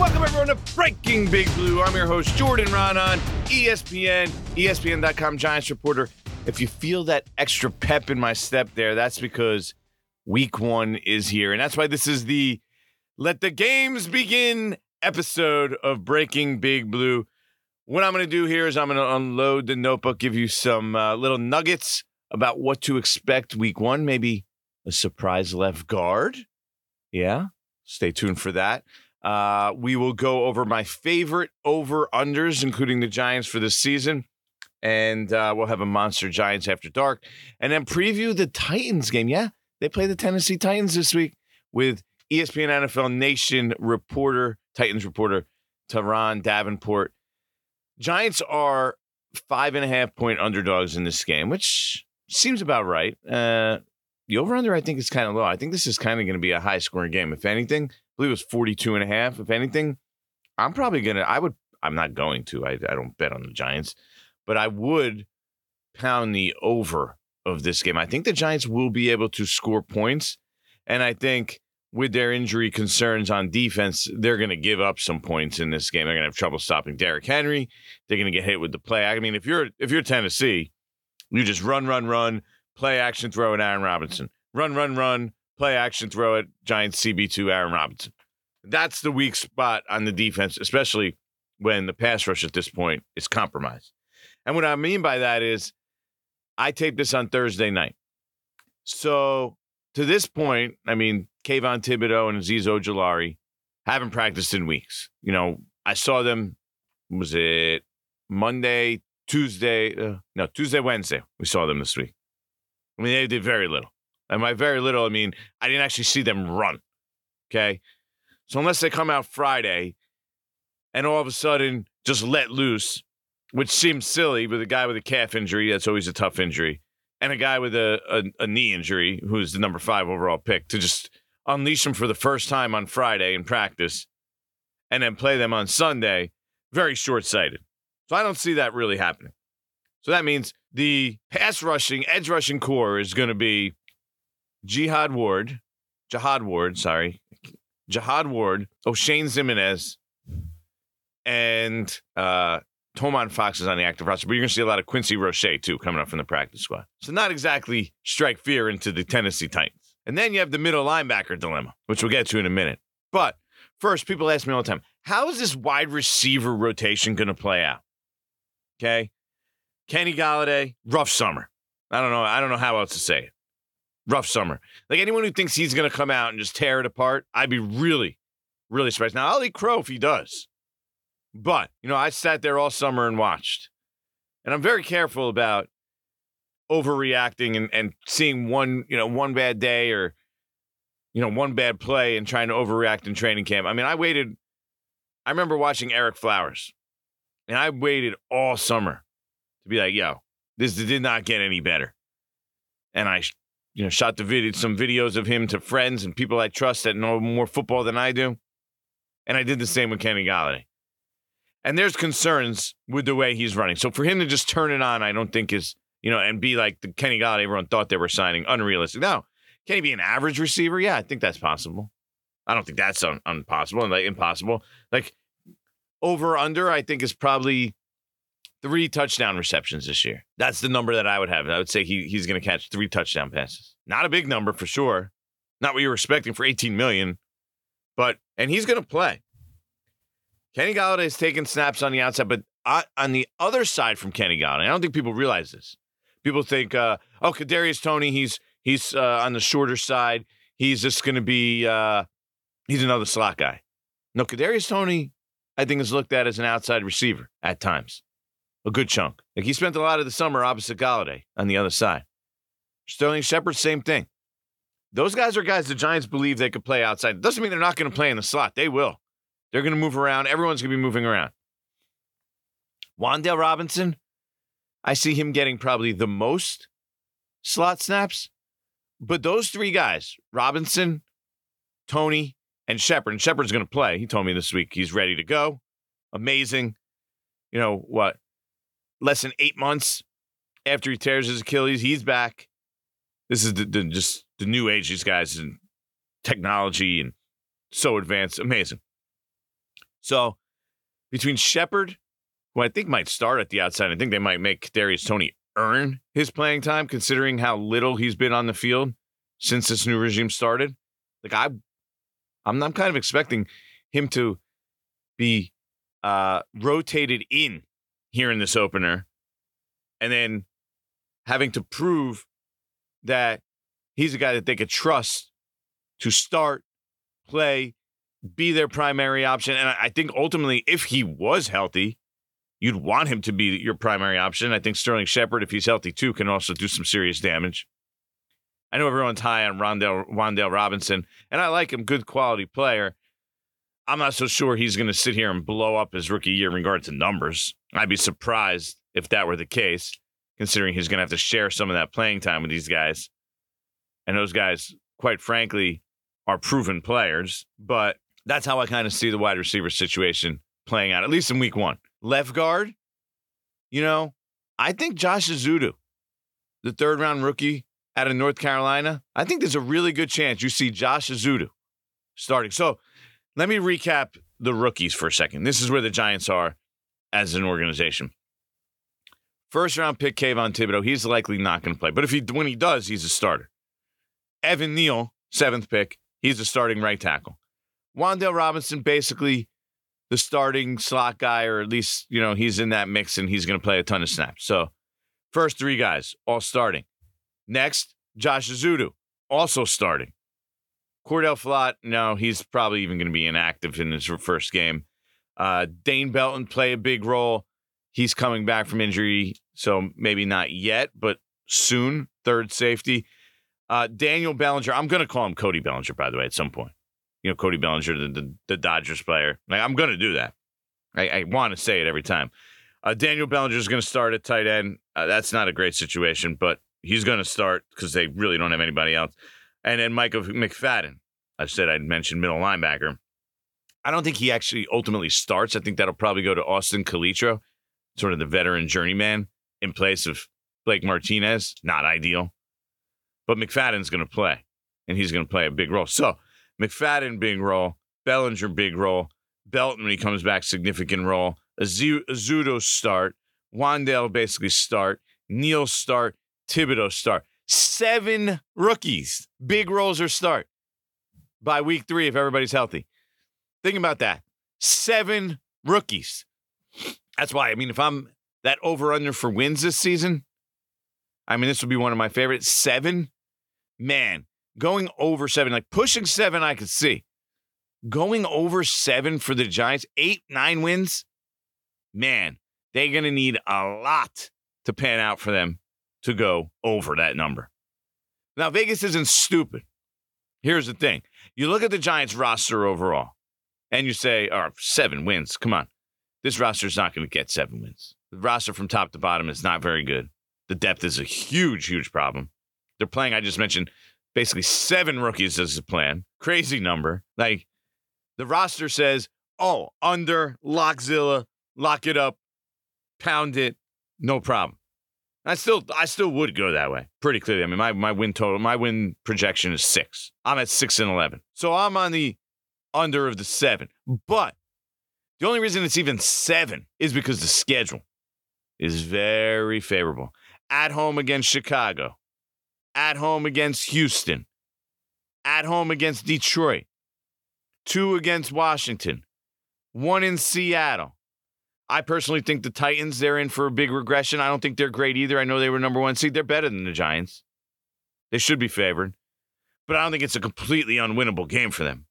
Welcome everyone to Breaking Big Blue. I'm your host Jordan Raanan, ESPN, ESPN.com Giants reporter. If you feel that extra pep in my step there, that's because week one is here. And that's why this is the Let the Games Begin episode of Breaking Big Blue. What I'm going to do here is I'm going to unload the notebook, give you some uh, little nuggets about what to expect week one, maybe a surprise left guard. Yeah, stay tuned for that. Uh, we will go over my favorite over unders, including the Giants for this season. And uh, we'll have a Monster Giants after dark. And then preview the Titans game. Yeah, they play the Tennessee Titans this week with ESPN NFL Nation reporter, Titans reporter, Turron Davenport. Giants are five and a half point underdogs in this game, which seems about right. Uh, the over under, I think, is kind of low. I think this is kind of going to be a high scoring game. If anything, believe it was 42 and a half. If anything, I'm probably going to, I would, I'm not going to, I, I don't bet on the Giants, but I would pound the over of this game. I think the Giants will be able to score points. And I think with their injury concerns on defense, they're going to give up some points in this game. They're going to have trouble stopping Derrick Henry. They're going to get hit with the play. I mean, if you're if you're Tennessee, you just run, run, run, play action, throw at Aaron Robinson. Run, run, run, play action, throw at Giants CB2 Aaron Robinson. That's the weak spot on the defense, especially when the pass rush at this point is compromised. And what I mean by that is I taped this on Thursday night. So to this point, I mean, Kayvon Thibodeaux and Azeez Ojulari haven't practiced in weeks. You know, I saw them, was it Monday, Tuesday? Uh, no, Tuesday, Wednesday. We saw them this week. I mean, they did very little. And by very little, I mean, I didn't actually see them run. Okay. So unless they come out Friday and all of a sudden just let loose, which seems silly with a guy with a calf injury, that's always a tough injury, and a guy with a, a, a knee injury, who's the number five overall pick, to just unleash them for the first time on Friday in practice and then play them on Sunday, very short sighted. So I don't see that really happening. So that means the pass rushing, edge rushing core is going to be Jihad Ward, Jihad Ward, sorry, Jihad Ward, Oshane Ximines, and uh, Tomon Fox is on the active roster, but you're going to see a lot of Quincy Roche too coming up from the practice squad. So not exactly strike fear into the Tennessee Titans. And then you have the middle linebacker dilemma, which we'll get to in a minute. But first, people ask me all the time, how is this wide receiver rotation going to play out? Okay. Kenny Golladay, rough summer. I don't know. I don't know how else to say it. Rough summer. Like anyone who thinks he's going to come out and just tear it apart, I'd be really, really surprised. Now, I'll eat crow if he does. But, you know, I sat there all summer and watched. And I'm very careful about overreacting and, and seeing one, you know, one bad day or, you know, one bad play and trying to overreact in training camp. I mean, I waited. I remember watching Ereck Flowers, and I waited all summer to be like, yo, this did not get any better. And I, you know, shot the video, some videos of him to friends and people I trust that know more football than I do. And I did the same with Kenny Golladay. And there's concerns with the way he's running. So for him to just turn it on, I don't think is, you know, and be like the Kenny Golladay everyone thought they were signing, unrealistic. Now, can he be an average receiver? Yeah, I think that's possible. I don't think that's un- impossible and like impossible. Like over under, I think is probably three touchdown receptions this year. That's the number that I would have. I would say he he's going to catch three touchdown passes. Not a big number for sure. Not what you were expecting for 18 million, but and he's going to play. Kenny Golladay is taking snaps on the outside, but on the other side from Kenny Golladay, I don't think people realize this. People think, uh, oh, Kadarius Toney, he's he's uh, on the shorter side. He's just going to be uh, he's another slot guy. No, Kadarius Toney, I think is looked at as an outside receiver at times, a good chunk. Like he spent a lot of the summer opposite Golladay on the other side. Sterling Shepard, same thing. Those guys are guys the Giants believe they could play outside. Doesn't mean they're not going to play in the slot. They will. They're going to move around. Everyone's going to be moving around. Wan'Dale Robinson, I see him getting probably the most slot snaps. But those three guys, Robinson, Toney, and Shepard, and Shepard's going to play. He told me this week he's ready to go. Amazing. You know what? Less than eight months after he tears his Achilles, he's back. This is the, the just the new age. These guys and technology and so advanced, amazing. So between Shepard, who I think might start at the outside, I think they might make Darius Toney earn his playing time, considering how little he's been on the field since this new regime started. Like I, I'm, I'm kind of expecting him to be uh, rotated in here in this opener, and then having to prove that he's a guy that they could trust to start, play, be their primary option. And I think ultimately, if he was healthy, you'd want him to be your primary option. I think Sterling Shepard, if he's healthy too, can also do some serious damage. I know everyone's high on Rondell, Wan'Dale Robinson, and I like him, good quality player. I'm not so sure he's going to sit here and blow up his rookie year in regard to numbers. I'd be surprised if that were the case, considering he's going to have to share some of that playing time with these guys. And those guys, quite frankly, are proven players. But that's how I kind of see the wide receiver situation playing out, at least in week one. Left guard, you know, I think Josh Ezeudu, the third round rookie out of North Carolina, I think there's a really good chance you see Josh Ezeudu starting. So let me recap the rookies for a second. This is where the Giants are as an organization. First round pick Kayvon Thibodeaux, he's likely not going to play. But if he when he does, he's a starter. Evan Neal, seventh pick, he's a starting right tackle. Wan'Dale Robinson, basically the starting slot guy, or at least, you know, he's in that mix and he's going to play a ton of snaps. So, first three guys, all starting. Next, Josh Ezeudu, also starting. Cor'Dale Flott, no, he's probably even going to be inactive in his first game. Uh, Dane Belton play a big role. He's coming back from injury, so maybe not yet, but soon. Third safety. Uh, Daniel Bellinger, I'm going to call him Cody Bellinger, by the way, at some point. You know, Cody Bellinger, the, the, the Dodgers player. Like, I'm going to do that. I, I want to say it every time. Uh, Daniel Bellinger is going to start at tight end. Uh, that's not a great situation, but he's going to start because they really don't have anybody else. And then Michael McFadden. I said I'd mentioned middle linebacker. I don't think he actually ultimately starts. I think that'll probably go to Austin Calitro, sort of the veteran journeyman in place of Blake Martinez. Not ideal. But McFadden's going to play, and he's going to play a big role. So McFadden, big role. Bellinger, big role. Belton, when he comes back, significant role. Ezeudu start. Wan'Dale basically start. Neal start. Thibodeaux start. Seven rookies, big roles or start by week three if everybody's healthy. Think about that. Seven rookies. That's why, I mean, if I'm that over under for wins this season, I mean, this would be one of my favorites. Seven man, going over seven, like pushing seven, I could see. Going over seven for the Giants, eight, nine wins, man, they're going to need a lot to pan out for them to go over that number. Now, Vegas isn't stupid. Here's the thing you look at the Giants roster overall, and you say, oh, seven wins. Come on. This roster is not going to get seven wins. The roster from top to bottom is not very good. The depth is a huge, huge problem. They're playing, I just mentioned, basically seven rookies as a plan. Crazy number. Like the roster says, oh, under Lockzilla, lock it up, pound it, no problem. I still I still would go that way pretty clearly. I mean, my, my win total, my win projection is six. I'm at six and eleven. So I'm on the under of the seven. But the only reason it's even seven is because the schedule is very favorable. At home against Chicago, at home against Houston, at home against Detroit, two against Washington, one in Seattle. I personally think the Titans, they're in for a big regression. I don't think they're great either. I know they were number one seed. They're better than the Giants. They should be favored, but I don't think it's a completely unwinnable game for them.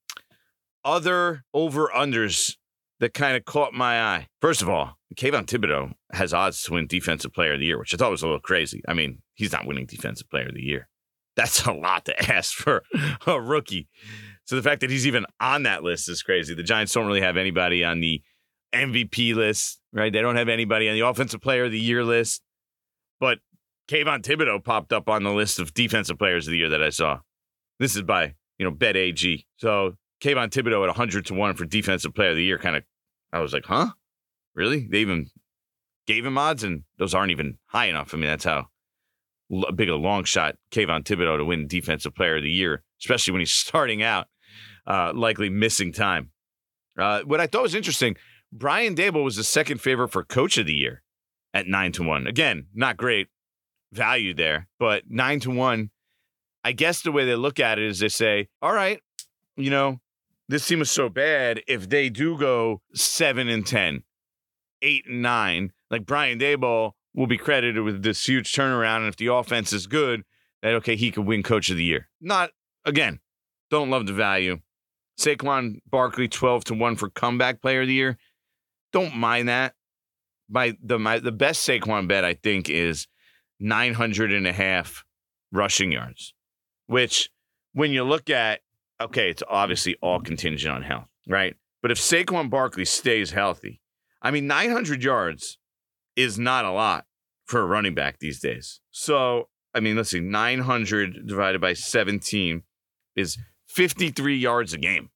Other over unders that kind of caught my eye. First of all, Kayvon Thibodeaux has odds to win Defensive Player of the Year, which I thought was a little crazy. I mean, he's not winning Defensive Player of the Year. That's a lot to ask for a rookie. So the fact that he's even on that list is crazy. The Giants don't really have anybody on the MVP list, right? They don't have anybody on the Offensive Player of the Year list. But Kayvon Thibodeaux popped up on the list of Defensive Players of the Year that I saw. This is by, you know, Bet AG. So Kayvon Thibodeaux at 100 to 1 for Defensive Player of the Year kind of, I was like, huh? Really? They even gave him odds, and those aren't even high enough. I mean, that's how big a long shot Kayvon Thibodeaux to win Defensive Player of the Year, especially when he's starting out, uh, likely missing time. Uh, what I thought was interesting, Brian Daboll was the second favorite for coach of the year at nine to one. Again, not great value there, but nine to one. I guess the way they look at it is they say, all right, you know, this team is so bad. If they do go seven and 10, eight and nine, like Brian Daboll will be credited with this huge turnaround. And if the offense is good, that okay, he could win coach of the year. Not again, don't love the value. Saquon Barkley, 12 to 1 for comeback player of the year. Don't mind that. My the my the best Saquon bet, I think, is 900 and a half rushing yards, which when you look at, okay, it's obviously all contingent on health, right? But if Saquon Barkley stays healthy, I mean, 900 yards is not a lot for a running back these days. So, I mean, let's see, 900 divided by 17 is 53 yards a game.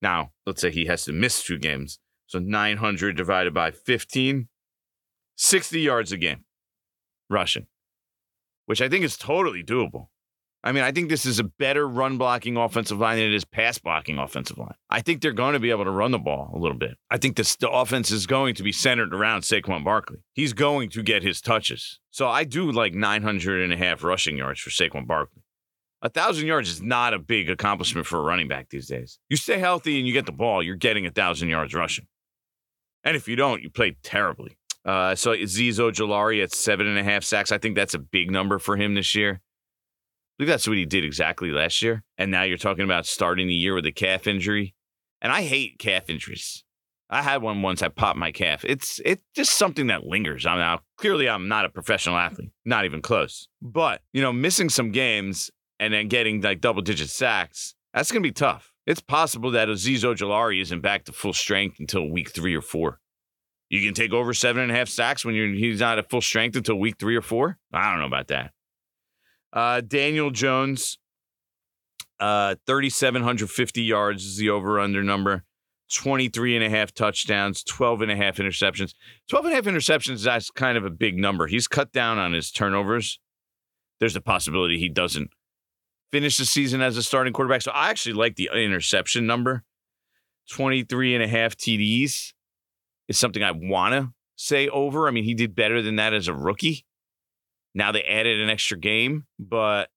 Now, let's say he has to miss two games. So 900 divided by 15, 60 yards a game rushing, which I think is totally doable. I mean, I think this is a better run blocking offensive line than it is pass blocking offensive line. I think they're going to be able to run the ball a little bit. I think this, the offense is going to be centered around Saquon Barkley. He's going to get his touches. So I do like 900 and a half rushing yards for Saquon Barkley. A thousand yards is not a big accomplishment for a running back these days. You stay healthy and you get the ball, you're getting a thousand yards rushing. And if you don't, you play terribly. Uh, so Azeez Ojulari at seven and a half sacks. I think that's a big number for him this year. I believe that's what he did exactly last year. And now you're talking about starting the year with a calf injury. And I hate calf injuries. I had one once. I popped my calf. It's it's just something that lingers. I'm now clearly I'm not a professional athlete, not even close. But you know, missing some games and then getting like double digit sacks, that's gonna be tough. It's possible that Azeez Ojulari isn't back to full strength until week three or four. You can take over seven and a half sacks when he's not at full strength until week three or four. I don't know about that. Uh, Daniel Jones, uh, 3,750 yards is the over under number. 23 and a half touchdowns, 12 and a half interceptions. 12 and a half interceptions, that's kind of a big number. He's cut down on his turnovers. There's a possibility he doesn't finish the season as a starting quarterback. So I actually like the interception number. 23 and a half TDs is something I want to say over. I mean, he did better than that as a rookie. Now they added an extra game, but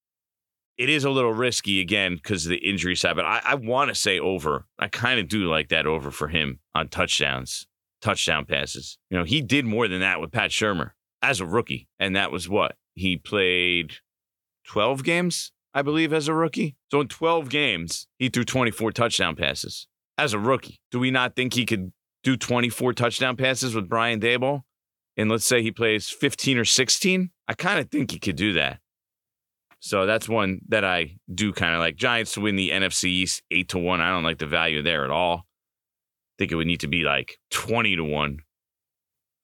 it is a little risky again because of the injury side. But I, I want to say over. I kind of do like that over for him on touchdowns, touchdown passes. You know, he did more than that with Pat Shurmur as a rookie. And that was what? He played 12 games, I believe, as a rookie. So in 12 games, he threw 24 touchdown passes as a rookie. Do we not think he could do 24 touchdown passes with Brian Daboll? And let's say he plays 15 or 16? I kind of think he could do that. So that's one that I do kind of like. Giants to win the NFC East eight to one. I don't like the value there at all. I think it would need to be like 20 to one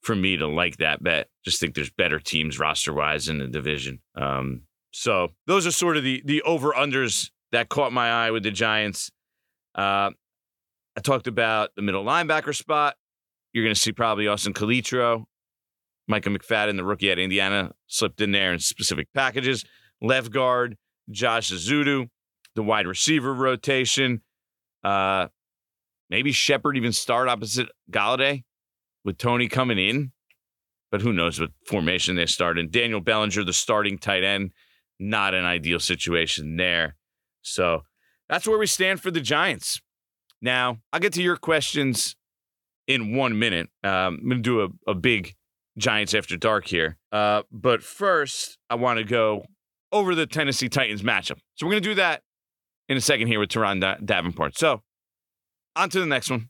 for me to like that bet. Just think there's better teams roster wise in the division. Um, so those are sort of the the over unders that caught my eye with the Giants. Uh, I talked about the middle linebacker spot. You're going to see probably Austin Calitro, Micah McFadden, the rookie at Indiana, slipped in there in specific packages. Left guard, Josh Ezeudu, the wide receiver rotation. Uh, maybe Shepard even start opposite Golladay with Toney coming in, but who knows what formation they start in. Daniel Bellinger, the starting tight end, not an ideal situation there. So that's where we stand for the Giants. Now, I'll get to your questions in one minute. Um, I'm going to do a, a big Giants after dark here. Uh, but first, I want to go over the Tennessee Titans matchup. So we're going to do that in a second here with Turron Davenport. So on to the next one.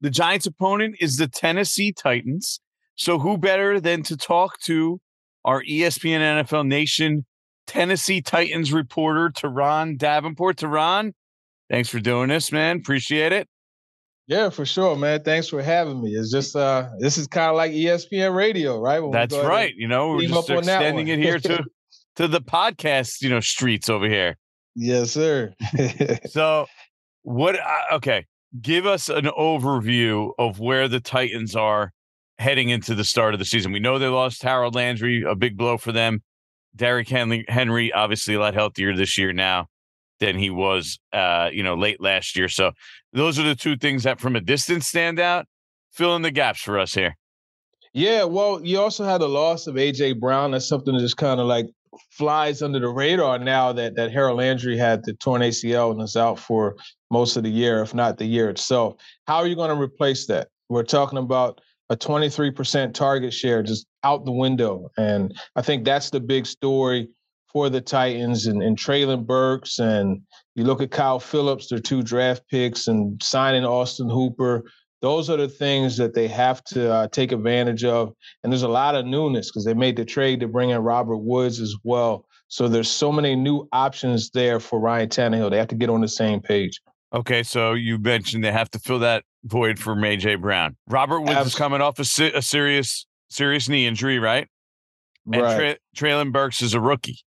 The Giants' opponent is the Tennessee Titans. So, who better than to talk to our ESPN NFL Nation Tennessee Titans reporter, Turron Davenport? Turron, thanks for doing this, man. Appreciate it. Yeah, for sure, man. Thanks for having me. It's just uh this is kind of like ESPN radio, right? When That's right. You know, we're just extending it here to to the podcast, you know, streets over here. Yes, sir. So, what? Uh, okay, give us an overview of where the Titans are heading into the start of the season. We know they lost Harold Landry, a big blow for them. Derrick Henry, Henry, obviously a lot healthier this year now than he was, uh, you know, late last year. So, those are the two things that, from a distance, stand out. Fill in the gaps for us here. yeah, well, you also had the loss of AJ Brown. That's something that just kind of like flies under the radar now that that Harold Landry had the torn ACL and is out for most of the year, if not the year itself. How are you going to replace that? We're talking about a 23% target share just out the window. And I think that's the big story for the Titans and, and Treylon Burks. And you look at Kyle Phillips, their two draft picks, and signing Austin Hooper. Those are the things that they have to uh, take advantage of. And there's a lot of newness because they made the trade to bring in Robert Woods as well. So there's so many new options there for Ryan Tannehill. They have to get on the same page. Okay, so you mentioned they have to fill that void for AJ Brown. Robert Woods is coming off a, se- a serious serious knee injury, right? And right. Tra- Treylon Burks is a rookie.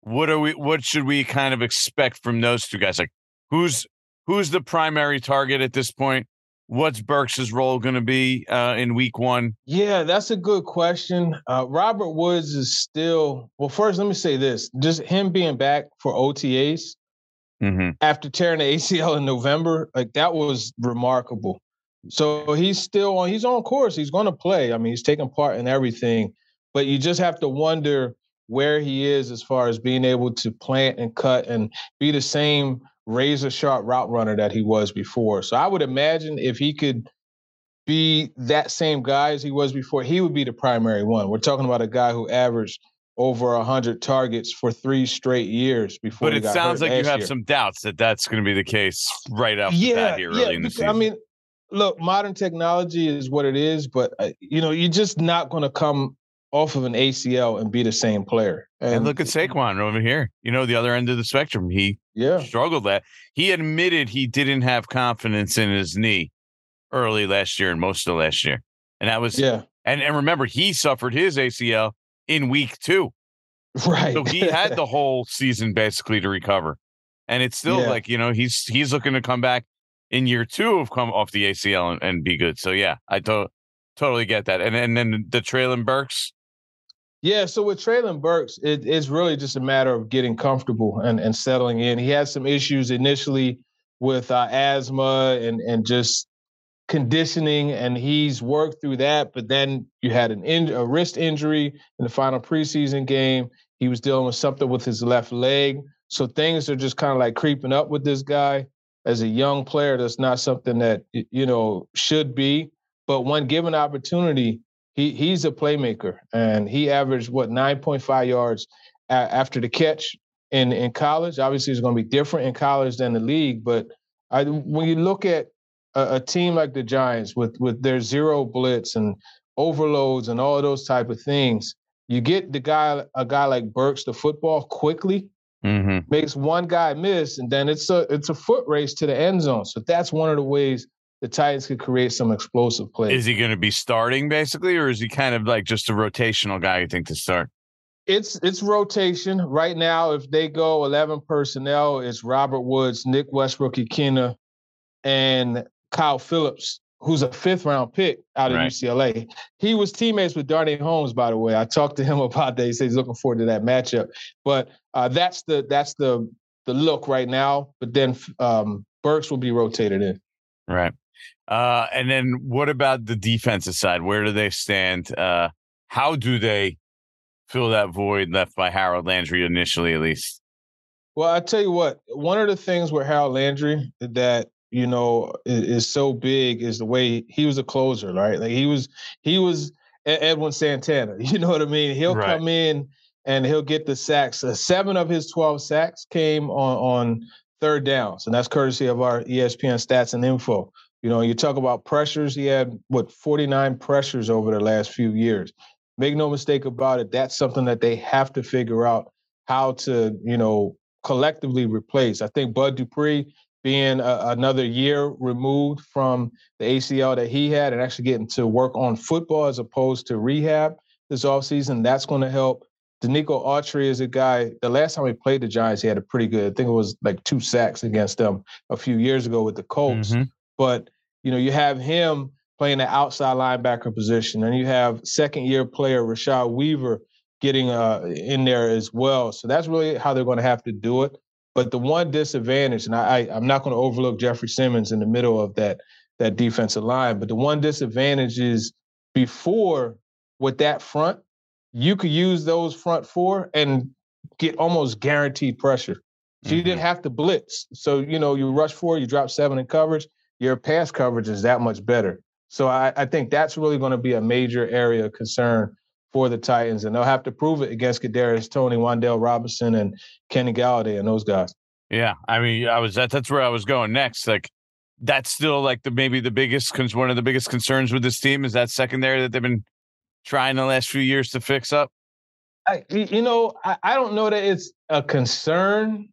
What are we? What should we kind of expect from those two guys? Like, who's who's the primary target at this point? What's Burks' role going to be uh, in Week One? Yeah, that's a good question. Uh, Robert Woods is still well. First, let me say this: just him being back for OTAs Mm-hmm. after tearing the ACL in November, like that was remarkable. So he's still on. He's on course. He's going to play. I mean, he's taking part in everything, but you just have to wonder where he is as far as being able to plant and cut and be the same razor sharp route runner that he was before. So I would imagine if he could be that same guy as he was before, he would be the primary one. We're talking about a guy who averaged over 100 targets for three straight years before But it sounds like you have year. some doubts that that's going to be the case right off the yeah, bat here early yeah, in the season. I mean, look, modern technology is what it is, but uh, you know, you're just not going to come off of an ACL and be the same player. and look at Saquon over here. You know, the other end of the spectrum. He Yeah, struggled that. He admitted he didn't have confidence in his knee early last year and most of last year. And that was yeah, and, and remember he suffered his ACL in week two. right. So he had the whole season basically to recover. And it's still Yeah. like, you know, he's he's looking to come back in year two of come off the ACL and, and be good. So yeah, I to- totally get that. And and then the Treylon Burks. Yeah, so with Treylon Burks, it, it's really just a matter of getting comfortable and, and settling in. He had some issues initially with uh, asthma and and just conditioning, and he's worked through that. But then you had an in, a wrist injury in the final preseason game. He was dealing with something with his left leg, so things are just kind of like creeping up with this guy. As a young player, that's not something that you know should be. But when given opportunity, he he's a playmaker, and he averaged what 9.5 yards a- after the catch in in college. Obviously, it's going to be different in college than the league, but I, when you look at a, a team like the Giants with with their zero blitz and overloads and all those type of things, you get the guy a guy like Burks the football quickly, Mm-hmm. makes one guy miss, and then it's a it's a foot race to the end zone. So that's one of the ways the Titans could create some explosive plays. Is he going to be starting basically, or is he kind of like just a rotational guy? You think to start? It's it's rotation right now. If they go eleven personnel, it's Robert Woods, Nick Westbrook-Ikhine, and Kyle Phillips who's a fifth round pick out of right. UCLA. He was teammates with Darnay Holmes, by the way. I talked to him about that. He says he's looking forward to that matchup. But uh, that's the that's the the look right now. But then um, Burks will be rotated in. Right. Uh, and then what about the defensive side? Where do they stand? Uh, how do they fill that void left by Harold Landry initially, at least? Well, I tell you what, one of the things with Harold Landry that you know is, is, so big is the way he was a closer, right? Like he was he was Edwin Santana. You know what I mean? He'll right. come in and he'll get the sacks. Uh, seven of his twelve sacks came on on third downs, and that's courtesy of our ESPN stats and info. You know, you talk about pressures. He had what 49 pressures over the last few years. Make no mistake about it. That's something that they have to figure out how to, you know, collectively replace. I think Bud Dupree being a, another year removed from the ACL that he had and actually getting to work on football as opposed to rehab this offseason, that's going to help. Denico Autry is a guy, the last time he played the Giants, he had a pretty good, I think it was like two sacks against them a few years ago with the Colts. Mm-hmm. But, you know, you have him playing the outside linebacker position, and you have second year player Rashad Weaver getting uh, in there as well. So that's really how they're going to have to do it. But the one disadvantage, and I, I am not going to overlook Jeffrey Simmons in the middle of that that defensive line, but the one disadvantage is before with that front, you could use those front four and get almost guaranteed pressure. So mm-hmm. you didn't mm-hmm. have to blitz. So you know you rush four, you drop seven in coverage. Your pass coverage is that much better. So I, I think that's really going to be a major area of concern for the Titans, and they'll have to prove it against Kadarius Toney, Wan'Dale Robinson, and Kenny Golladay, and those guys. Yeah, I mean, I was that, that's where I was going next. Like, that's still like the maybe the biggest one of the biggest concerns with this team is that secondary that they've been trying the last few years to fix up. I, you know, I, I don't know that it's a concern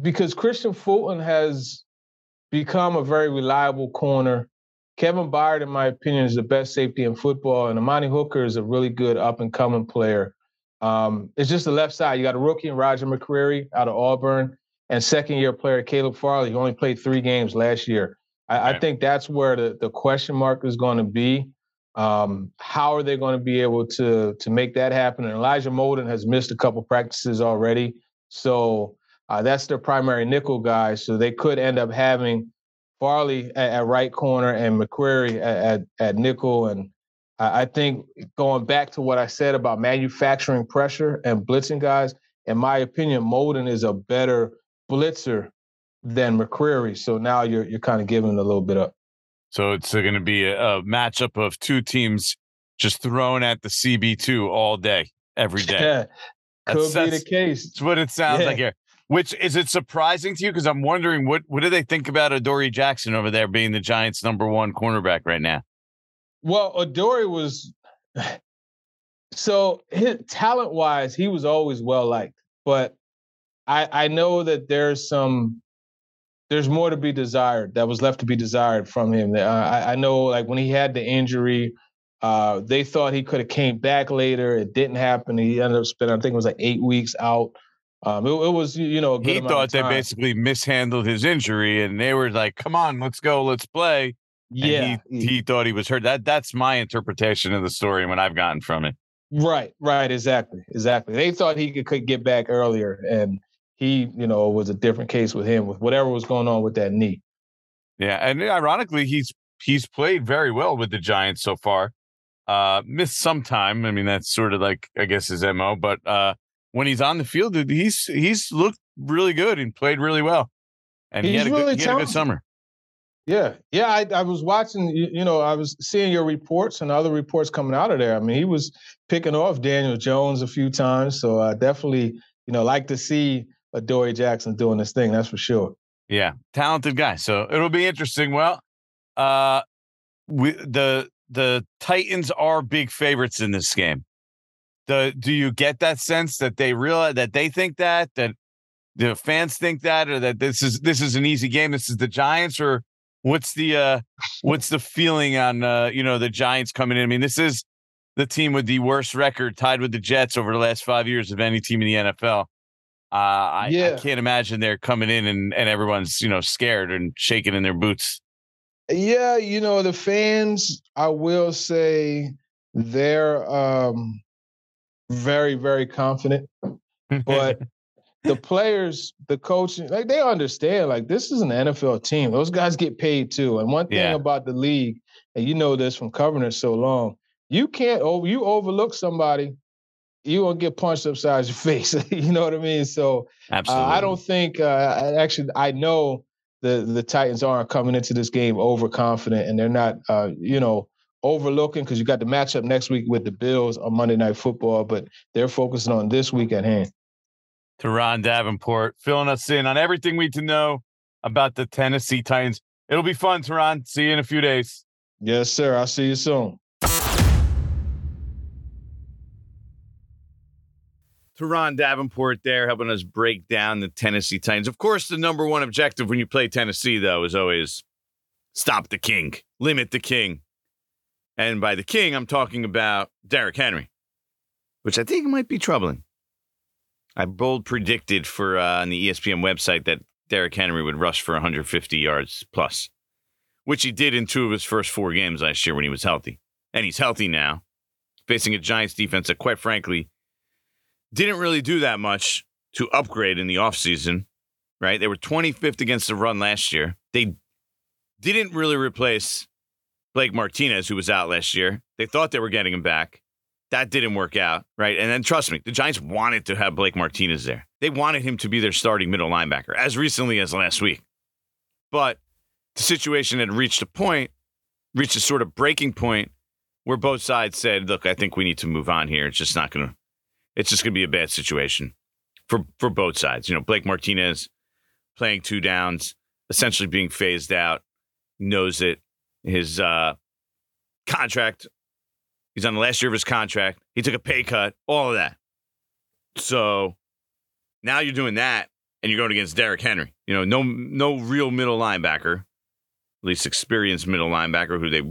because Kristian Fulton has become a very reliable corner Kevin Byard, in my opinion, is the best safety in football, and Amani Hooker is a really good up and coming player. Um, it's just the left side. You got a rookie in Roger McCreary out of Auburn, and second year player Caleb Farley, who only played three games last year. I, right. I think that's where the, the question mark is going to be. Um, how are they going to be able to to make that happen? And Elijah Molden has missed a couple practices already, so uh, that's their primary nickel guy. So they could end up having Farley at, at, right corner and McCreary at, at, at nickel. And I, I think going back to what I said about manufacturing pressure and blitzing guys, in my opinion, Molden is a better blitzer than McCreary. So now you're you're kind of giving a little bit up. So it's going to be a, a, matchup of two teams just thrown at the CB2 all day, every day. Yeah, could that's, be the case. That's what it sounds yeah. like here. Which is it surprising to you? Because I'm wondering what what do they think about Adoree Jackson over there being the Giants' number one cornerback right now? Well, Adoree was so talent wise, he was always well liked, but I I know that there's some there's more to be desired that was left to be desired from him. Uh, I, I know like when he had the injury, uh, they thought he could have came back later. It didn't happen. He ended up spending I think it was like eight weeks out. Um, it, it, was, you know, he thought they basically mishandled his injury, and they were like, "Come on, let's go, let's play." Yeah, he, he thought he was hurt. That that's my interpretation of the story and what I've gotten from it. Right, right, exactly, exactly. They thought he could, could get back earlier, and he, you know, was a different case with him with whatever was going on with that knee. Yeah, and ironically, he's he's played very well with the Giants so far. Uh, missed some time. I mean, that's sort of like I guess his mo. But uh, when he's on the field, he's he's looked really good and played really well, and he's he had, a, really good, he had a good summer. Yeah, yeah. I, I was watching. You, you, know, I was seeing your reports and other reports coming out of there. I mean, he was picking off Daniel Jones a few times. So I definitely, you know, like to see Adoree Jackson doing this thing. That's for sure. Yeah, talented guy. So it'll be interesting. Well, uh, we the the Titans are big favorites in this game. The, do you get that sense that they realize that they think that that the fans think that or that this is this is an easy game this is the giants or what's the uh what's the feeling on uh you know the giants coming in? I mean this is the team with the worst record tied with the jets over the last five years of any team in the nfl uh I, yeah. I can't imagine they're coming in and and everyone's you know scared and shaking in their boots. Yeah, you know, the fans, I will say they're um very, very confident. But the players, the coaching, like they understand, like this is an NFL team. Those guys get paid too. And one thing Yeah. about the league, and you know this from covering it so long, you can't over you overlook somebody, you gonna get punched upside your face. you know what I mean? So uh, I don't think uh, I- actually I know the the Titans aren't coming into this game overconfident, and they're not uh, you know overlooking because you got the matchup next week with the Bills on Monday Night Football, but they're focusing on this week at hand. Turron Davenport, filling us in on everything we need to know about the Tennessee Titans. It'll be fun, Turron. See you in a few days. Yes, sir. I'll see you soon. Turron Davenport there helping us break down the Tennessee Titans. Of course, the number one objective when you play Tennessee, though, is always stop the king, limit the king. And by the king, I'm talking about Derrick Henry, which I think might be troubling. I bold predicted for uh, on the ESPN website that Derrick Henry would rush for 150 yards plus, which he did in two of his first four games last year when he was healthy. And he's healthy now, facing a Giants defense that, quite frankly, didn't really do that much to upgrade in the offseason, right? They were 25th against the run last year. They didn't really replace Blake Martinez, who was out last year. They thought they were getting him back. That didn't work out, right? And then trust me, the Giants wanted to have Blake Martinez there. They wanted him to be their starting middle linebacker as recently as last week. But the situation had reached a point, reached a sort of breaking point where both sides said, look, I think we need to move on here. It's just not going to it's just going to be a bad situation for for both sides. You know, Blake Martinez playing two downs, essentially being phased out, knows it. His uh, contract, he's on the last year of his contract. He took a pay cut, all of that. So now you're doing that, and you're going against Derrick Henry. You know, no no real middle linebacker, at least experienced middle linebacker who they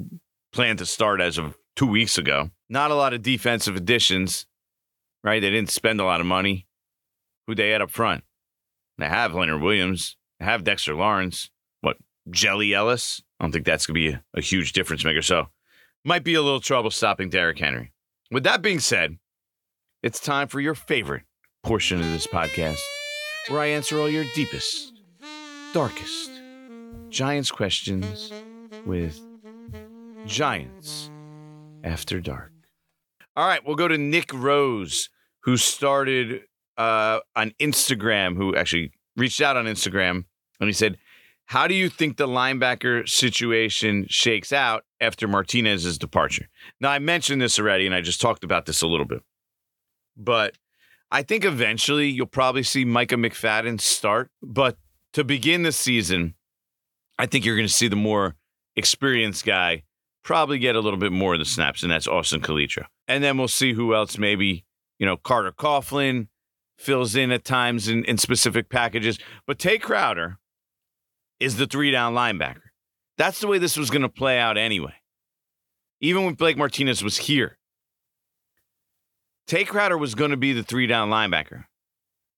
plan to start as of two weeks ago. Not a lot of defensive additions right? They didn't spend a lot of money. Who they had up front? They have Leonard Williams. They have Dexter Lawrence. What Jelly Ellis? I don't think that's gonna be a, a huge difference maker. So might be a little trouble stopping Derrick Henry. With that being said, it's time for your favorite portion of this podcast, where I answer all your deepest, darkest Giants questions with Giants After Dark. All right, we'll go to Nick Rose, who started uh, on Instagram, who actually reached out on Instagram, and he said, How do you think the linebacker situation shakes out after Martinez's departure? Now, I mentioned this already, and I just talked about this a little bit, but I think eventually you'll probably see Micah McFadden start. But to begin the season, I think you're going to see the more experienced guy probably get a little bit more of the snaps, and that's Austin Calitro. And then we'll see who else maybe, you know, Carter Coughlin fills in at times in, in specific packages. But Tae Crowder is the three down linebacker. That's the way this was going to play out anyway. Even when Blake Martinez was here, Tae Crowder was going to be the three down linebacker.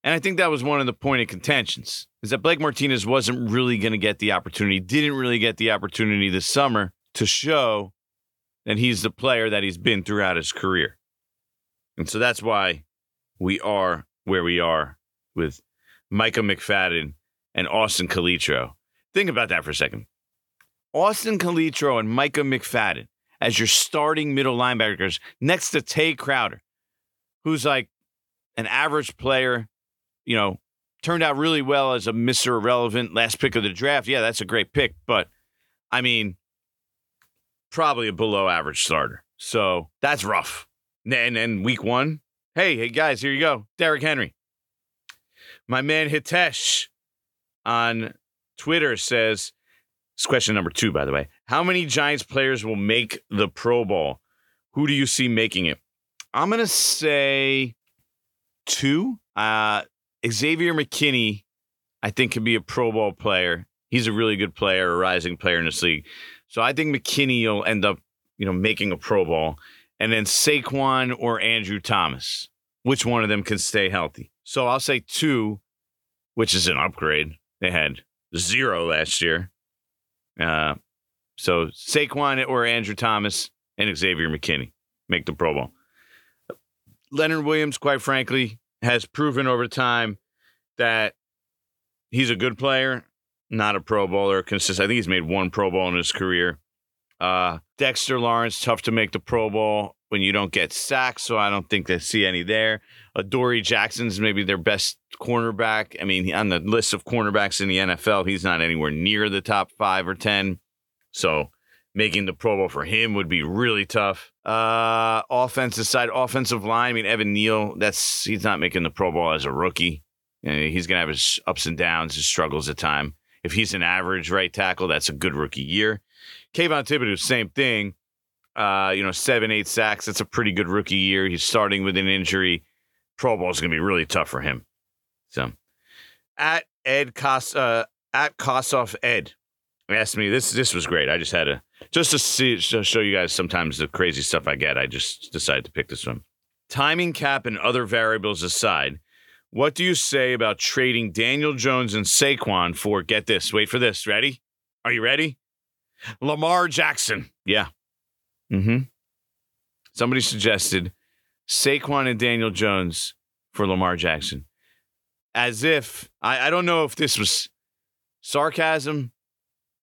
And I think that was one of the point of contentions is that Blake Martinez wasn't really going to get the opportunity, didn't really get the opportunity this summer to show that he's the player that he's been throughout his career. And so that's why we are where we are with Micah McFadden and Austin Calitro. Think about that for a second. Austin Calitro and Micah McFadden as your starting middle linebackers next to Tae Crowder, who's like an average player, you know, turned out really well as a Mr. Irrelevant last pick of the draft. Yeah, that's a great pick, but I mean, probably a below average starter. So that's rough. And then week one, hey, hey guys, here you go. Derrick Henry. My man Hitesh on Twitter says, it's question number two, by the way. How many Giants players will make the Pro Bowl? Who do you see making it? I'm going to say two. Uh, Xavier McKinney, I think, can be a Pro Bowl player. He's a really good player, a rising player in this league. So I think McKinney will end up, you know, making a Pro Bowl. And then Saquon or Andrew Thomas. Which one of them can stay healthy? So I'll say two, which is an upgrade. They had zero last year. Uh, So Saquon or Andrew Thomas and Xavier McKinney make the Pro Bowl. Leonard Williams, quite frankly, has proven over time that he's a good player, not a Pro Bowler. Consistent. I think he's made one Pro Bowl in his career. Uh, Dexter Lawrence, tough to make the Pro Bowl when you don't get sacks, so I don't think they see any there. Dory Jackson's maybe their best cornerback. I mean, on the list of cornerbacks in the NFL, he's not anywhere near the top five or 10. So making the Pro Bowl for him would be really tough. Uh, offensive side, offensive line. I mean, Evan Neal, that's he's not making the Pro Bowl as a rookie. he's gonna have his ups and downs, his struggles at time. If he's an average right tackle, that's a good rookie year. Kayvon Thibodeaux, same thing. Uh, you know, seven, eight sacks. That's a pretty good rookie year. He's starting with an injury. Pro Bowl is going to be really tough for him. So, at Ed Kos, uh, at Kossoff Ed asked me this. This was great. I just had to just to see to show you guys sometimes the crazy stuff I get. I just decided to pick this one. Timing cap and other variables aside, what do you say about trading Daniel Jones and Saquon for? Get this. Wait for this. Ready? Are you ready? Lamar Jackson. Yeah. Mm-hmm. Somebody suggested Saquon and Daniel Jones for Lamar Jackson. As if, I, I don't know if this was sarcasm,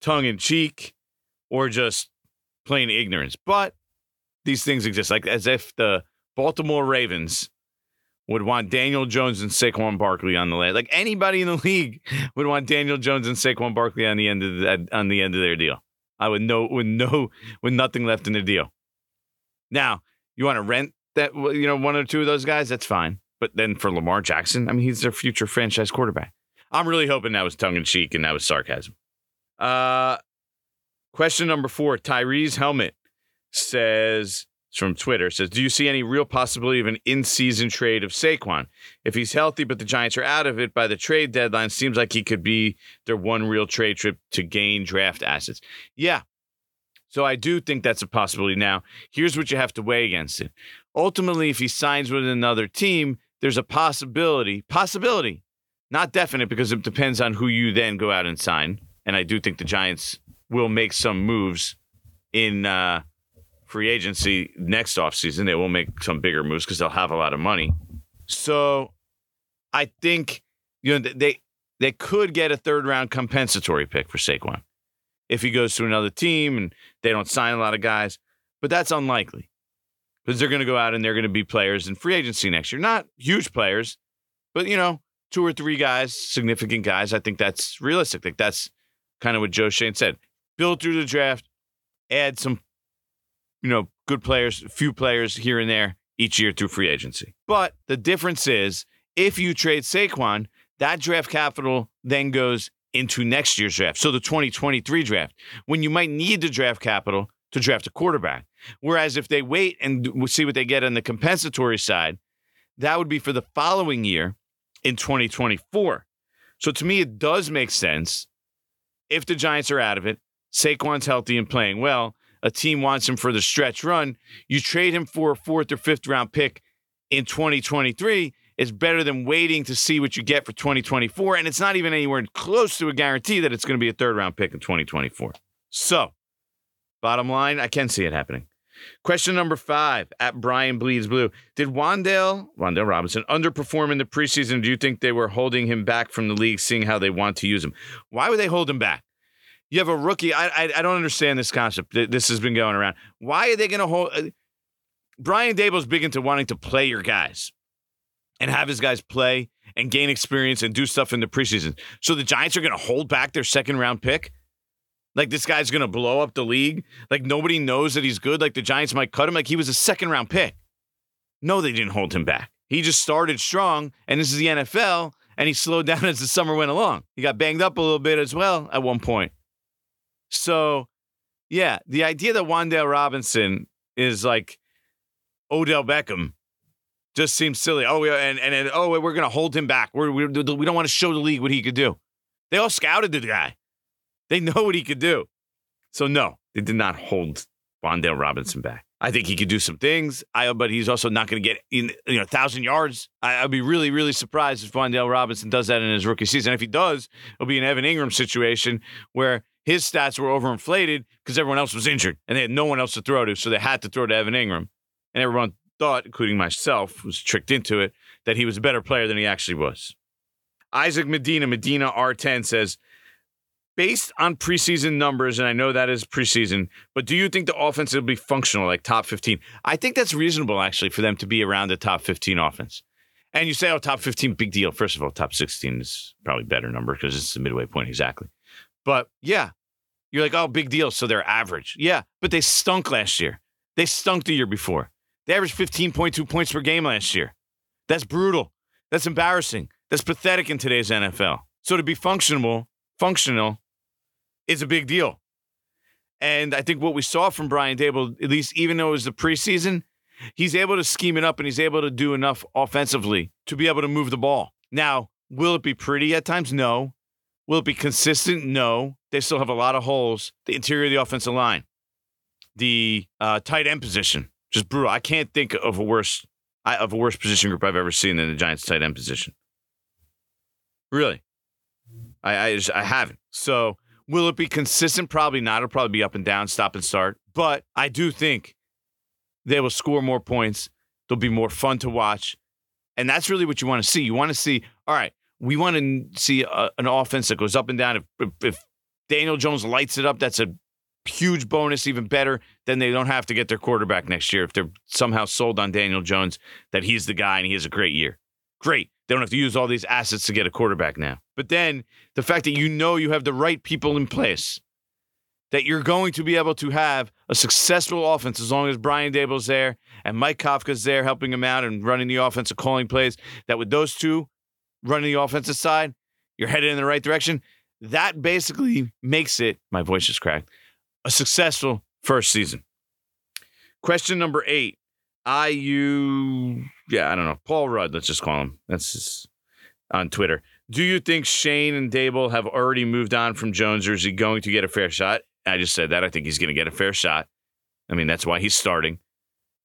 tongue in cheek, or just plain ignorance, but these things exist. Like as if the Baltimore Ravens would want Daniel Jones and Saquon Barkley on the land. Like anybody in the league would want Daniel Jones and Saquon Barkley on the end of the, on the end of their deal. I would know with no with nothing left in the deal. Now, you want to rent that you know one or two of those guys, that's fine. But then for Lamar Jackson, I mean, he's their future franchise quarterback. I'm really hoping that was tongue in cheek and that was sarcasm. Uh, question number four: Tyree's helmet says from Twitter says, "Do you see any real possibility of an in-season trade of Saquon? If he's healthy, but the Giants are out of it by the trade deadline, seems like he could be their one real trade trip to gain draft assets." Yeah, so I do think that's a possibility. Now, here's what you have to weigh against it. Ultimately, if he signs with another team, there's a possibility, possibility, not definite because it depends on who you then go out and sign. And I do think the Giants will make some moves in uh, free agency next offseason. They will make some bigger moves because they'll have a lot of money. So I think you know they they could get a third round compensatory pick for Saquon if he goes to another team and they don't sign a lot of guys. But that's unlikely because they're going to go out and they're going to be players in free agency next year. Not huge players, but you know, two or three guys, significant guys. I think that's realistic. Like that's kind of what Joe Schoen said. Build through the draft, add some, you know, good players, few players here and there each year through free agency. But the difference is if you trade Saquon, that draft capital then goes into next year's draft. So the 2023 draft, when you might need the draft capital to draft a quarterback. Whereas if they wait and see what they get on the compensatory side, that would be for the following year in 2024. So to me, it does make sense if the Giants are out of it, Saquon's healthy and playing well, a team wants him for the stretch run, you trade him for a fourth or fifth round pick in 2023 is better than waiting to see what you get for 2024. And it's not even anywhere close to a guarantee that it's going to be a third round pick in 2024. So, bottom line, I can see it happening. Question number five at Brian Bleeds Blue. Did Wan'Dale, Wan'Dale Robinson underperform in the preseason? Do you think they were holding him back from the league, seeing how they want to use him? Why would they hold him back? You have a rookie. I I, I don't understand this concept. This has been going around. Why are they going to hold? Uh, Brian Daboll's big into wanting to play your guys and have his guys play and gain experience and do stuff in the preseason. So the Giants are going to hold back their second round pick. Like this guy's going to blow up the league. Like nobody knows that he's good. Like the Giants might cut him. Like he was a second round pick. No, they didn't hold him back. He just started strong, and this is the NFL, and he slowed down as the summer went along. He got banged up a little bit as well at one point. So, yeah, the idea that Wan'Dale Robinson is like Odell Beckham just seems silly. Oh, and and, and oh, we're to hold him back. We're, we're, we don't want to show the league what he could do. They all scouted the guy. They know what he could do. So no, they did not hold Wan'Dale Robinson back. I think he could do some things. I, but he's also not going to get in, you know, thousand yards. I, would be really, really surprised if Wan'Dale Robinson does that in his rookie season. If he does, it'll be an Evan Engram situation where his stats were overinflated because everyone else was injured and they had no one else to throw to, so they had to throw to Evan Engram. And everyone thought, including myself, was tricked into it, that he was a better player than he actually was. Isaac Medina, Medina R10 says, based on preseason numbers, and I know that is preseason, but do you think the offense will be functional, like top 15? I think that's reasonable, actually, for them to be around the top 15 offense. And you say, oh, top 15, big deal. First of all, top 16 is probably better number because it's the midway point exactly. But yeah, you're like, oh, big deal. So they're average. Yeah, but they stunk last year. They stunk the year before. They averaged 15.2 points per game last year. That's brutal. That's embarrassing. That's pathetic in today's NFL. So to be functional, functional is a big deal. And I think what we saw from Brian Daboll, at least even though it was the preseason, he's able to scheme it up and he's able to do enough offensively to be able to move the ball. Now, will it be pretty at times? No. Will it be consistent? No. They still have a lot of holes. The interior of the offensive line, the uh, tight end position, just brutal. I can't think of a worse of a worse position group I've ever seen than the Giants' tight end position. Really, I I, just, I haven't. So Will it be consistent? Probably not. It'll probably be up and down, stop and start. But I do think they will score more points. They'll be more fun to watch. And that's really what you want to see. You want to see, all right, we want to see a, an offense that goes up and down. If, if, if Daniel Jones lights it up, that's a huge bonus, even better. Then they don't have to get their quarterback next year if they're somehow sold on Daniel Jones that he's the guy and he has a great year. Great. They don't have to use all these assets to get a quarterback now. But then the fact that you know you have the right people in place, that you're going to be able to have a successful offense as long as Brian Daboll's there and Mike Kafka's there helping him out and running the offensive calling plays, that with those two running the offensive side, you're headed in the right direction. That basically makes it, my voice just cracked, a successful first season. Question number eight IU, yeah, I don't know. Paul Rudd, let's just call him. That's on Twitter. Do you think Schoen and Daboll have already moved on from Jones, or is he going to get a fair shot? I just said that. I think he's going to get a fair shot. I mean, that's why he's starting.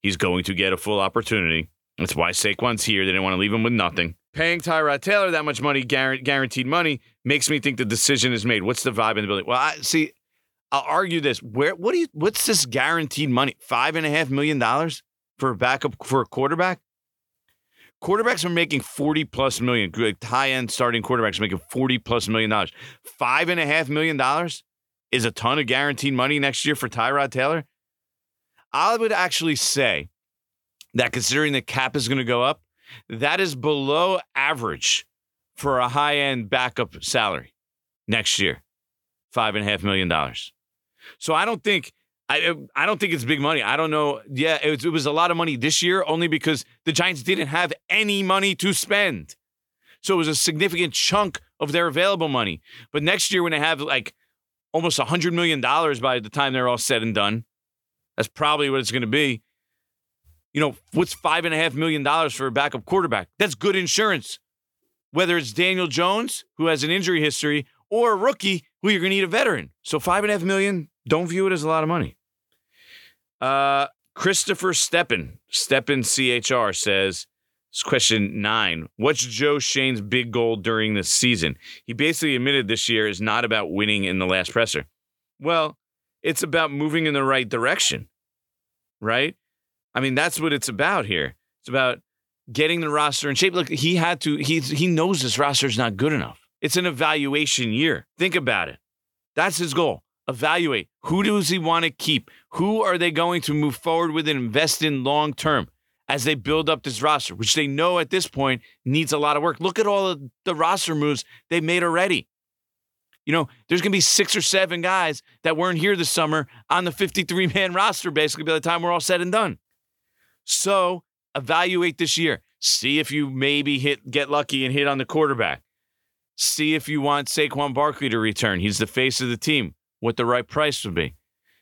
He's going to get a full opportunity. That's why Saquon's here. They didn't want to leave him with nothing. Paying Tyrod Taylor that much money, guaranteed money, makes me think the decision is made. What's the vibe in the building? Well, I see. I'll argue this. Where? What do you? What's this guaranteed money? Five and a half million dollars? For a backup for a quarterback. Quarterbacks are making 40 plus million. Like high end starting quarterbacks making 40 plus million dollars. Five and a half million dollars is a ton of guaranteed money next year for Tyrod Taylor. I would actually say that considering the cap is going to go up, that is below average for a high end backup salary next year. Five and a half million dollars. So I don't think I uh, I don't think it's big money. I don't know. Yeah, it was, it was a lot of money this year only because the Giants didn't have any money to spend. So it was a significant chunk of their available money. But next year, when they have like almost a $100 million by the time they're all said and done, that's probably what it's going to be. You know, what's $5.5 million for a backup quarterback? That's good insurance. Whether it's Daniel Jones, who has an injury history, or a rookie who you're going to need a veteran. So $5.5 million, don't view it as a lot of money. Uh, Christopher Steppen, Steppen CHR says, question nine. What's Joe Schoen's big goal during the season? He basically admitted this year is not about winning in the last presser. Well, it's about moving in the right direction, right? I mean, that's what it's about here. It's about getting the roster in shape. Look, he had to, he, he knows this roster is not good enough. It's an evaluation year. Think about it. That's his goal evaluate who does he want to keep? Who are they going to move forward with and invest in long term as they build up this roster, which they know at this point needs a lot of work. Look at all the roster moves they've made already. You know, there's going to be six or seven guys that weren't here this summer on the 53 man roster, basically, by the time we're all said and done. So evaluate this year. See if you maybe hit, get lucky and hit on the quarterback. See if you want Saquon Barkley to return. He's the face of the team what the right price would be.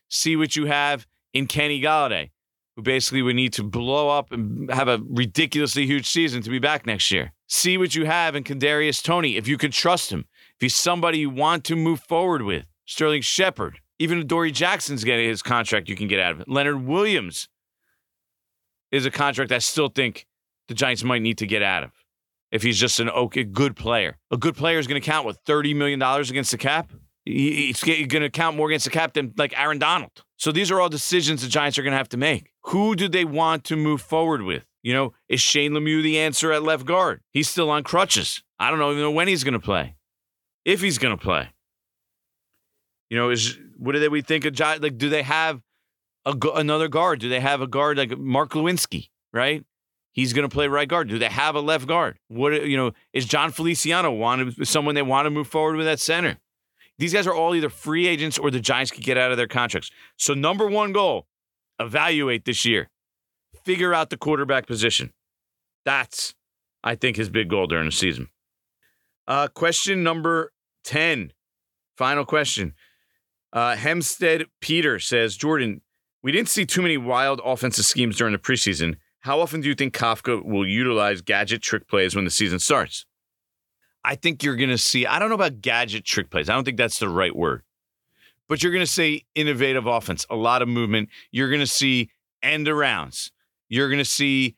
See what you have in Kenny Golladay, who basically would need to blow up and have a ridiculously huge season to be back next year. See what you have in Kadarius Toney if you can trust him, if he's somebody you want to move forward with. Sterling Shepard, even Dory Jackson's getting his contract, you can get out of it. Leonard Williams, is a contract I still think the Giants might need to get out of if he's just an okay, good player. A good player is going to count, with $30 million against the cap? He's going to count more against the cap than like Aaron Donald. So these are all decisions the Giants are going to have to make. Who do they want to move forward with? You know, is Shane Lemieux the answer at left guard? He's still on crutches. I don't even know when he's going to play, if he's going to play. You know, is what do they we think of? Like, do they have a, another guard? Do they have a guard like Mark Glowinski? Right, he's going to play right guard. Do they have a left guard? What you know is Jon Feliciano wanted someone they want to move forward with that center? These guys are all either free agents or the Giants could get out of their contracts. So number one goal, evaluate this year, figure out the quarterback position. That's I think his big goal during the season. Uh, question number ten, final question. Uh, Hempstead Peter says, Jordan, we didn't see too many wild offensive schemes during the preseason. How often do you think Kafka will utilize gadget trick plays when the season starts? I think you're going to see, I don't know about gadget trick plays. I don't think that's the right word, but you're going to see innovative offense, a lot of movement. You're going to see end arounds. You're going to see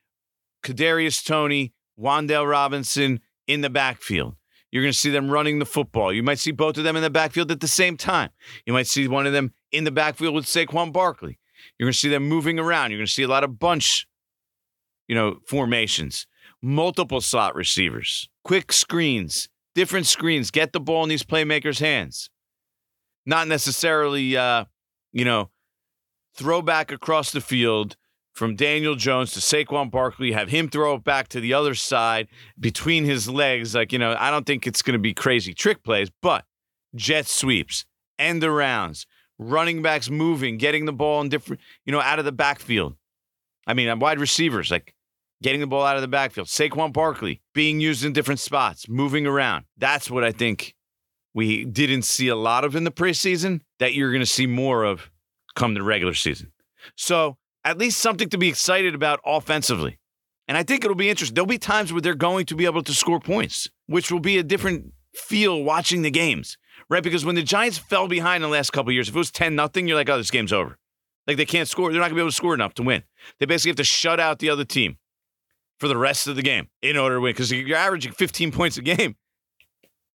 Kadarius Toney, Wan'Dale Robinson in the backfield. You're going to see them running the football. You might see both of them in the backfield at the same time. You might see one of them in the backfield with Saquon Barkley. You're going to see them moving around. You're going to see a lot of bunch, you know, formations, multiple slot receivers, quick screens, different screens. Get the ball in these playmakers' hands. Not necessarily, uh, you know, throw back across the field from Daniel Jones to Saquon Barkley, have him throw it back to the other side between his legs. Like, you know, I don't think it's going to be crazy trick plays, but jet sweeps, end arounds, running backs moving, getting the ball in different, you know, out of the backfield. I mean, wide receivers, like getting the ball out of the backfield. Saquon Barkley being used in different spots, moving around. That's what I think we didn't see a lot of in the preseason that you're going to see more of come the regular season. So, at least something to be excited about offensively. And I think it'll be interesting. There'll be times where they're going to be able to score points, which will be a different feel watching the games, right? Because when the Giants fell behind in the last couple years, if it was 10 nothing, you're like, oh, this game's over. Like they can't score. They're not going to be able to score enough to win. They basically have to shut out the other team for the rest of the game in order to win because you're averaging 15 points a game.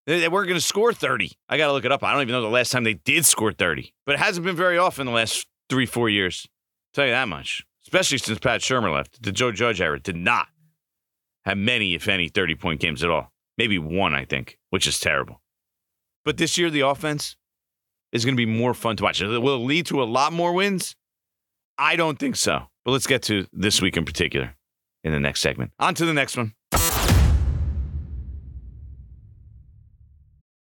They weren't going to score 30. I got to look it up. I don't even know the last time they did score 30, but it hasn't been very often the last three, four years. Tell you that much. Especially since Pat Shurmur left. The Joe Judge era did not have many, if any, 30 point games at all. Maybe one, I think, which is terrible. But this year, the offense is going to be more fun to watch. It will it lead to a lot more wins? I don't think so. But let's get to this week in particular in the next segment. On to the next one.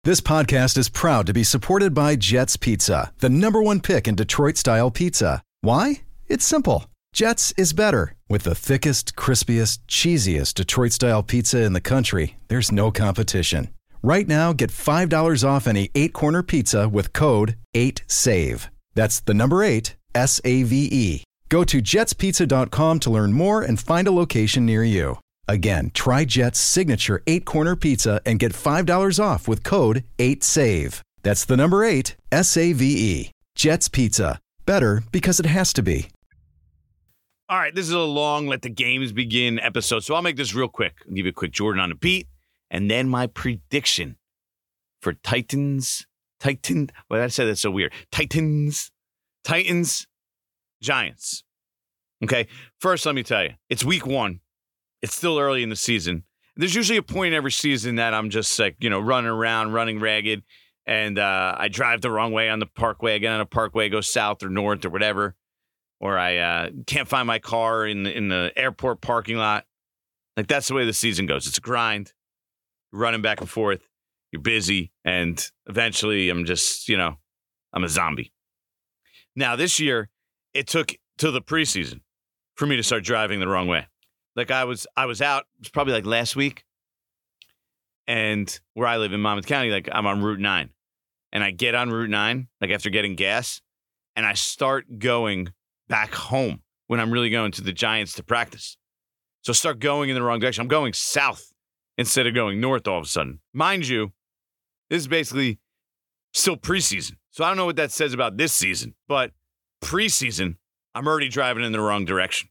This podcast is proud to be supported by Jets Pizza, the number one pick in Detroit style pizza. Why? It's simple. Jets is better. With the thickest, crispiest, cheesiest Detroit style pizza in the country, there's no competition. Right now, get $5 off any eight corner pizza with code 8SAVE. That's the number eight, S A V E. Go to jetspizza.com to learn more and find a location near you. Again, try Jet's signature eight corner pizza and get $5 off with code 8SAVE. That's the number eight, S A V E. Jet's Pizza. Better because it has to be. All right, this is a long let the games begin episode, so I'll make this real quick. I'll give you a quick Jordan on the beat, and then my prediction for Titans. Titan. Well, I said that's so weird. Titans. Titans. Giants. Okay. First, let me tell you, it's week one. It's still early in the season. There's usually a point every season that I'm just like, you know, running around, running ragged, and uh, I drive the wrong way on the parkway. I get on a parkway, go south or north or whatever or I uh, can't find my car in the, in the airport parking lot. Like that's the way the season goes. It's a grind. You're running back and forth. You're busy, and eventually, I'm just you know, I'm a zombie. Now this year, it took till the preseason for me to start driving the wrong way. Like I was, I was out. It was probably like last week, and where I live in Monmouth County, like I'm on Route Nine, and I get on Route Nine, like after getting gas, and I start going back home when I'm really going to the Giants to practice. So start going in the wrong direction. I'm going south instead of going north all of a sudden. Mind you, this is basically still preseason. So I don't know what that says about this season, but preseason, I'm already driving in the wrong direction.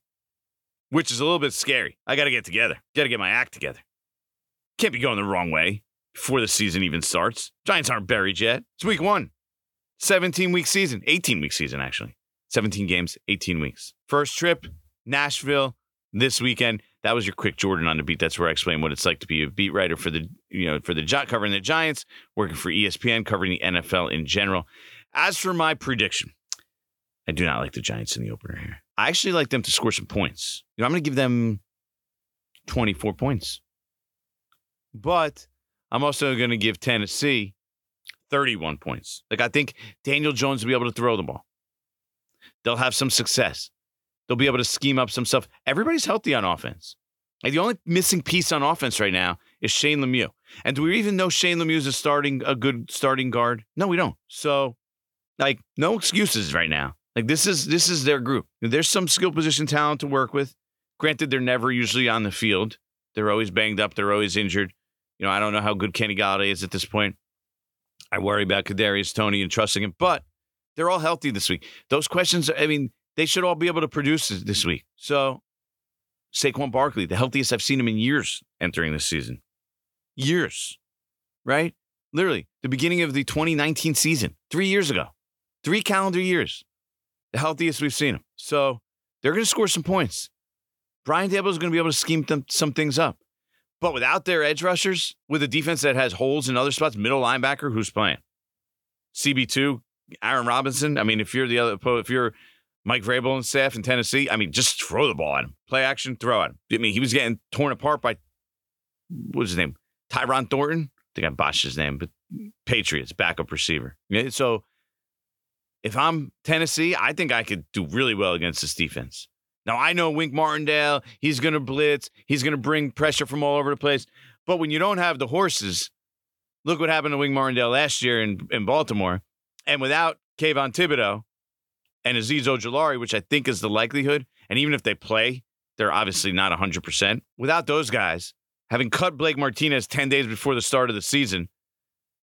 which is a little bit scary. I got to get together. Got to get my act together. Can't be going the wrong way before the season even starts. Giants aren't buried yet. It's week one. 17 week season, 18 week season, actually. 17 games, 18 weeks. First trip, Nashville this weekend. That was your quick Jordan on the beat. That's where I explain what it's like to be a beat writer for the, you know, for the covering the Giants, working for ESPN, covering the NFL in general. As for my prediction, I do not like the Giants in the opener here. I actually like them to score some points. You know, I'm going to give them 24 points. But I'm also going to give Tennessee 31 points. Like, I think Daniel Jones will be able to throw the ball. They'll have some success. They'll be able to scheme up some stuff. Everybody's healthy on offense. Like, the only missing piece on offense right now is Shane Lemieux. And do we even know Shane Lemieux is starting a good starting guard? No, we don't. So, like, no excuses right now. Like this is this is their group. There's some skill position talent to work with. Granted, they're never usually on the field. They're always banged up. They're always injured. You know, I don't know how good Kenny Golladay is at this point. I worry about Kadarius Toney and trusting him, but they're all healthy this week. Those questions, I mean, they should all be able to produce this week. So, Saquon Barkley, the healthiest I've seen him in years entering this season. Years, right? Literally, the beginning of the 2019 season, three years ago, three calendar years, the healthiest we've seen him. So, they're going to score some points. Brian Daboll is going to be able to scheme them, some things up. But without their edge rushers, with a defense that has holes in other spots, middle linebacker, who's playing? CB2, Aaron Robinson. I mean, if you're the other, if you're Mike Vrabel and staff in Tennessee, I mean, just throw the ball at him. Play action, throw at him. I mean, he was getting torn apart by, what's his name? Tyron Thornton? I think I botched his name, but Patriots, backup receiver. So if I'm Tennessee, I think I could do really well against this defense. Now, I know Wink Martindale, he's going to blitz, he's going to bring pressure from all over the place. But when you don't have the horses, look what happened to Wink Martindale last year in, in Baltimore. And without Kayvon Thibodeaux and Azeez Ojulari, which I think is the likelihood, and even if they play, they're obviously not 100%. Without those guys, having cut Blake Martinez 10 days before the start of the season,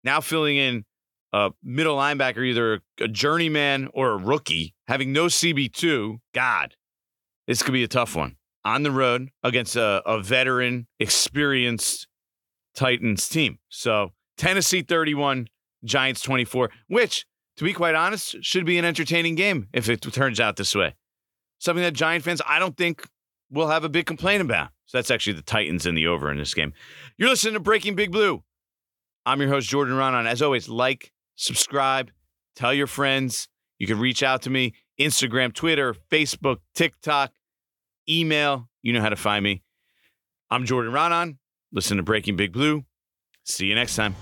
now filling in a middle linebacker, either a journeyman or a rookie, having no CB2, God, this could be a tough one on the road against a, a veteran, experienced Titans team. So Tennessee 31, Giants 24, which, to be quite honest, should be an entertaining game if it turns out this way. Something that Giant fans, I don't think, will have a big complaint about. So that's actually the Titans in the over in this game. You're listening to Breaking Big Blue. I'm your host, Jordan Raanan. As always, like, subscribe, tell your friends. You can reach out to me Instagram, Twitter, Facebook, TikTok, email. You know how to find me. I'm Jordan Raanan. Listen to Breaking Big Blue. See you next time.